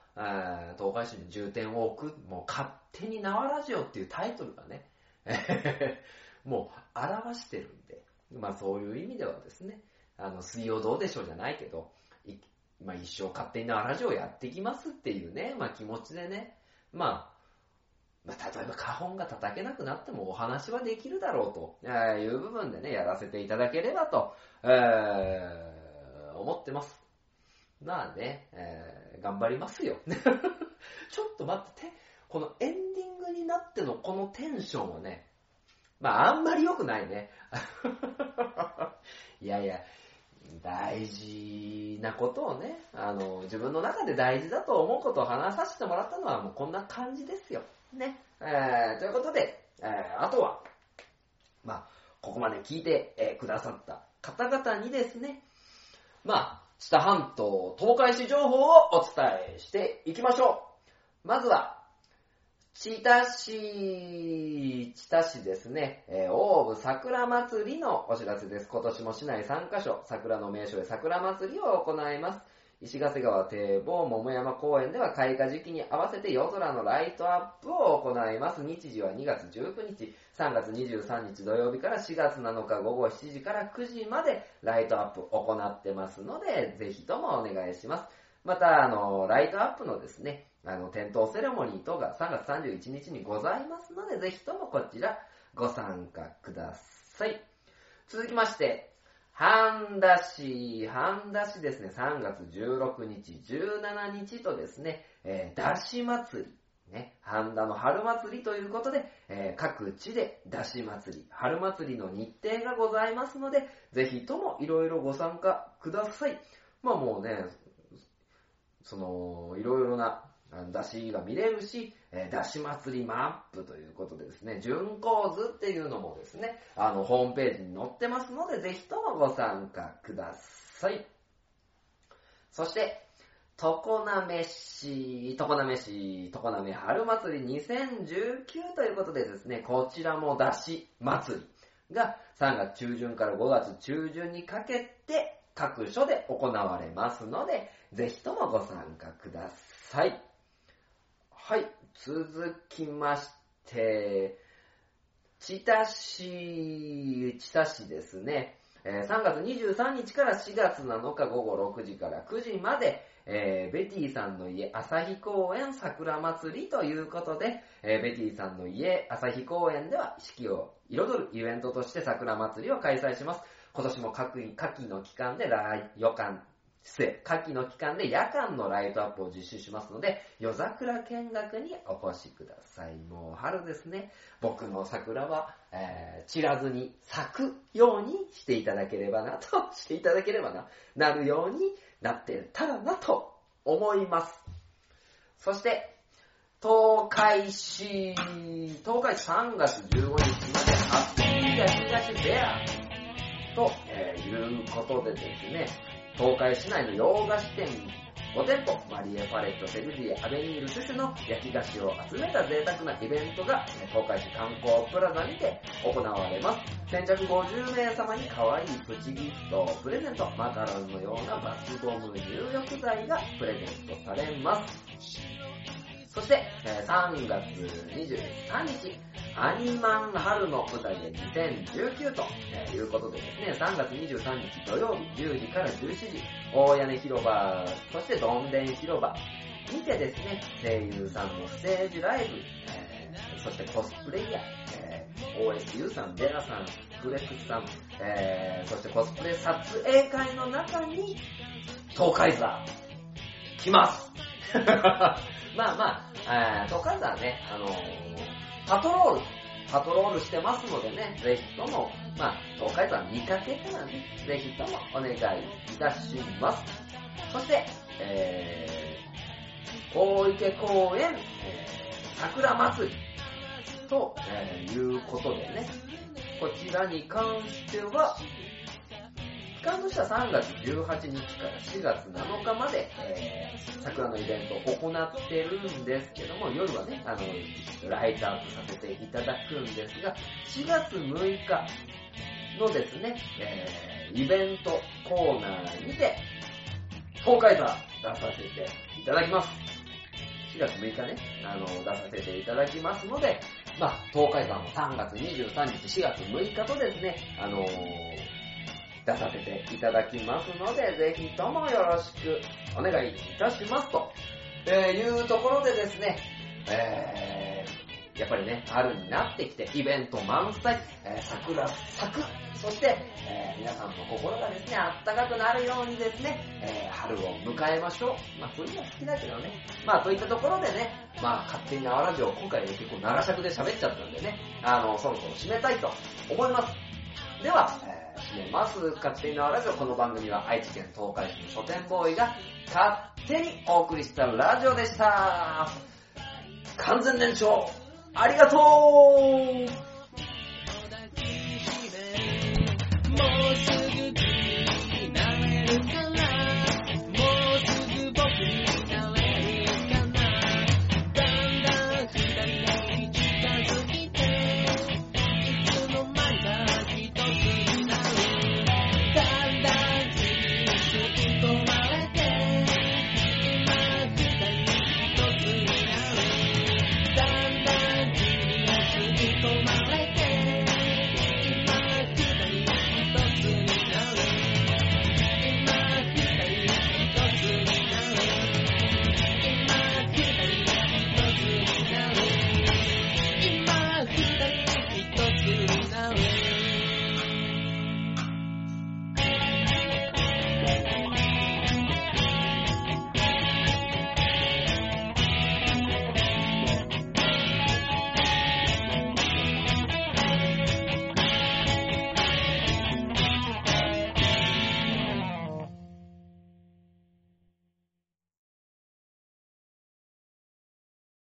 東海市に重点を置く、もう勝手に縄ラジオっていうタイトルがね、もう表してるんで、まあそういう意味ではですね、あの、水曜どうでしょうじゃないけど、まあ一生勝手に縄ラジオやっていきますっていうね、まあ気持ちでね、まあ、まあ、例えば花本が叩けなくなってもお話はできるだろうと、えーいう部分でね、やらせていただければと、えー思ってます。まあね、えー頑張りますよ。ちょっと待って、このエンディングになってのこのテンションはね、まああんまり良くないね。いやいや、大事なことをね、あの、自分の中で大事だと思うことを話させてもらったのはもうこんな感じですよ。ね。えー、ということで、えー、あとは、まあ、ここまで聞いて、えーくださった方々にですね、まあ、知多半島東海市情報をお伝えしていきましょう。まずは、千田市、千田市ですね、えー、大部桜祭りのお知らせです。今年も市内3カ所、桜の名所へ桜祭りを行います。石ヶ瀬川堤防桃山公園では開花時期に合わせて夜空のライトアップを行います。日時は2月19日、3月23日土曜日から4月7日午後7時から9時までライトアップ行ってますので、ぜひともお願いします。また、あの、ライトアップのですね、あの、点灯セレモニー等が3月31日にございますので、ぜひともこちらご参加ください。続きまして、半田市、半田市ですね、3月16日、17日とですね、えー、だし祭り、ね、半田の春祭りということで、えー各地でだし祭り、春祭りの日程がございますので、ぜひともいろいろご参加ください。まあもうね、その、いろいろな出しが見れるし、えー出し祭りマップということでですね、巡行図っていうのもですね、あの、ホームページに載ってますので、ぜひともご参加ください。そして、常滑市、常滑市、常滑春祭り2019ということでですね、こちらも出し祭りが3月中旬から5月中旬にかけて各所で行われますので、ぜひともご参加ください。はい、続きまして、千田市、千田市ですね。えー3月23日から4月7日午後6時から9時まで、えーベティさんの家朝日公園桜祭りということで、えーベティさんの家朝日公園では四季を彩るイベントとして桜祭りを開催します。今年も夏季夏季の期間で来予感、失礼、夏季の期間で夜間のライトアップを実施しますので、夜桜見学にお越しください。もう春ですね。僕の桜は、えー散らずに咲くようにしていただければなと、していただければな、なるようになってたらなと思います。そして、東海市、東海市3月15日までハッピー焼き菓子フェアと、えーいうことでですね、東海市内の洋菓子店5店舗、マリエ・パレット、セルディア、アベニール・シュシュの焼き菓子を集めた贅沢なイベントが、東海市観光プラザにて行われます。先着50名様に可愛いプチギフトをプレゼント、マカロンのようなバスボム入浴剤がプレゼントされます。そして、えー3月23日、アニマン春の舞台で2019とえーいうことでですね、3月23日土曜日10時から11時、大屋根広場、そしてどんでん広場にてですね、声優さんのステージライブ、えーそしてコスプレイヤー、えー OSU さん、デラさん、フレックスさん、えーそしてコスプレ撮影会の中に、東海座、来ます。まあまあ、えー東海座はね、あのーパトロール、パトロールしてますのでね、ぜひとも、まあ、東海山見かけたらね、ぜひともお願いいたします。そして、えー、大池公園、えー、桜祭りと、えーいうことでね、こちらに関しては、間としては3月18日から4月7日まで、えー桜のイベントを行ってるんですけども、夜はね、あの、ライトアップさせていただくんですが、4月6日のですね、えーイベントコーナーにて、東海座出させていただきます。4月6日ね、あの、出させていただきますので、まあ、東海山も3月23日、4月6日とですね、あのー出させていただきますので、ぜひともよろしくお願いいたしますと、えーいうところでですね、えーやっぱりね、春になってきて、イベント満載、えー桜咲く、そして、え皆さんの心がですね、あったかくなるようにですね、え春を迎えましょう。まあ、冬も好きだけどね。まあ、といったところでね、まあ、勝手に縄ラジオ、今回ね、結構長尺で喋っちゃったんでね、あの、そろそろ締めたいと思います。では、えーね、ます。勝手にのラジオ。この番組は愛知県東海市の書店ボーイが勝手にお送りしたラジオでした。完全燃焼ありがとう